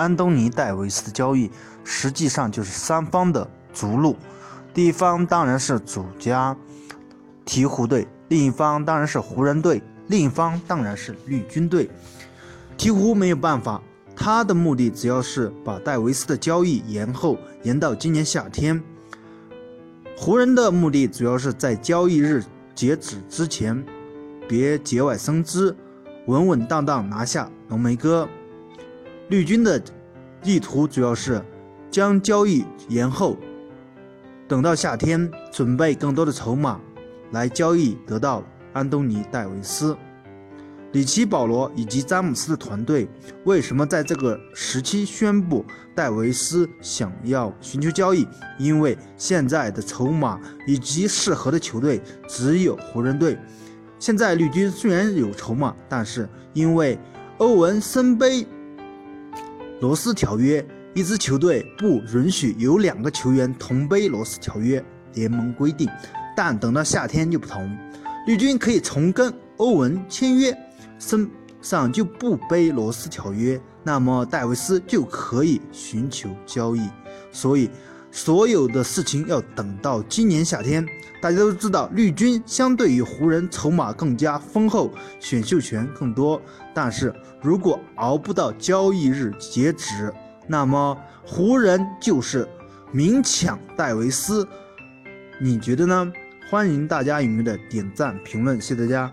安东尼·戴维斯的交易，实际上就是三方的逐鹿。第一方当然是主家鹈鹕队，另一方当然是湖人队，另一方当然是绿军队。鹈鹕没有办法，他的目的只要是把戴维斯的交易延后，延到今年夏天。湖人的目的主要是在交易日截止之前，别节外生枝，稳稳当当拿下浓眉哥。绿军的意图主要是将交易延后。等到夏天，准备更多的筹码来交易，得到安东尼·戴维斯、里奇·保罗以及詹姆斯的团队。为什么在这个时期宣布戴维斯想要寻求交易？因为现在的筹码以及适合的球队只有湖人队。现在绿军虽然有筹码，但是因为欧文森杯罗斯条约。一支球队不允许有两个球员同背罗斯条约联盟规定，但等到夏天就不同，绿军可以重跟欧文签约，身上就不背罗斯条约，那么戴维斯就可以寻求交易。所以，所有的事情要等到今年夏天。大家都知道，绿军相对于湖人筹码更加丰厚，选秀权更多，但是如果熬不到交易日截止，那么湖人就是明抢戴维斯，你觉得呢？欢迎大家踊跃的点赞评论，谢谢大家。